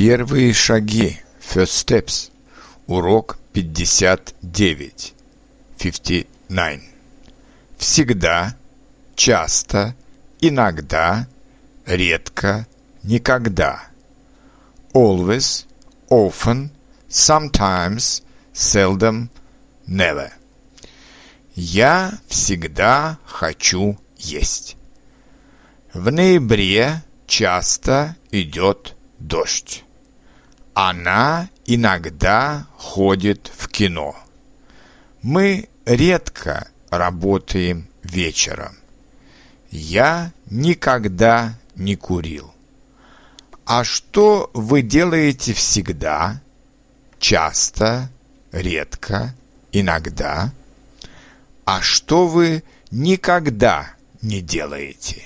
Первые шаги. First steps. Урок 59. 59. Всегда, часто, иногда, редко, никогда. Always, often, sometimes, seldom, never. Я всегда хочу есть. В ноябре часто идет дождь. Она иногда ходит в кино. Мы редко работаем вечером. Я никогда не курил. А что вы делаете всегда, часто, редко, иногда? А что вы никогда не делаете?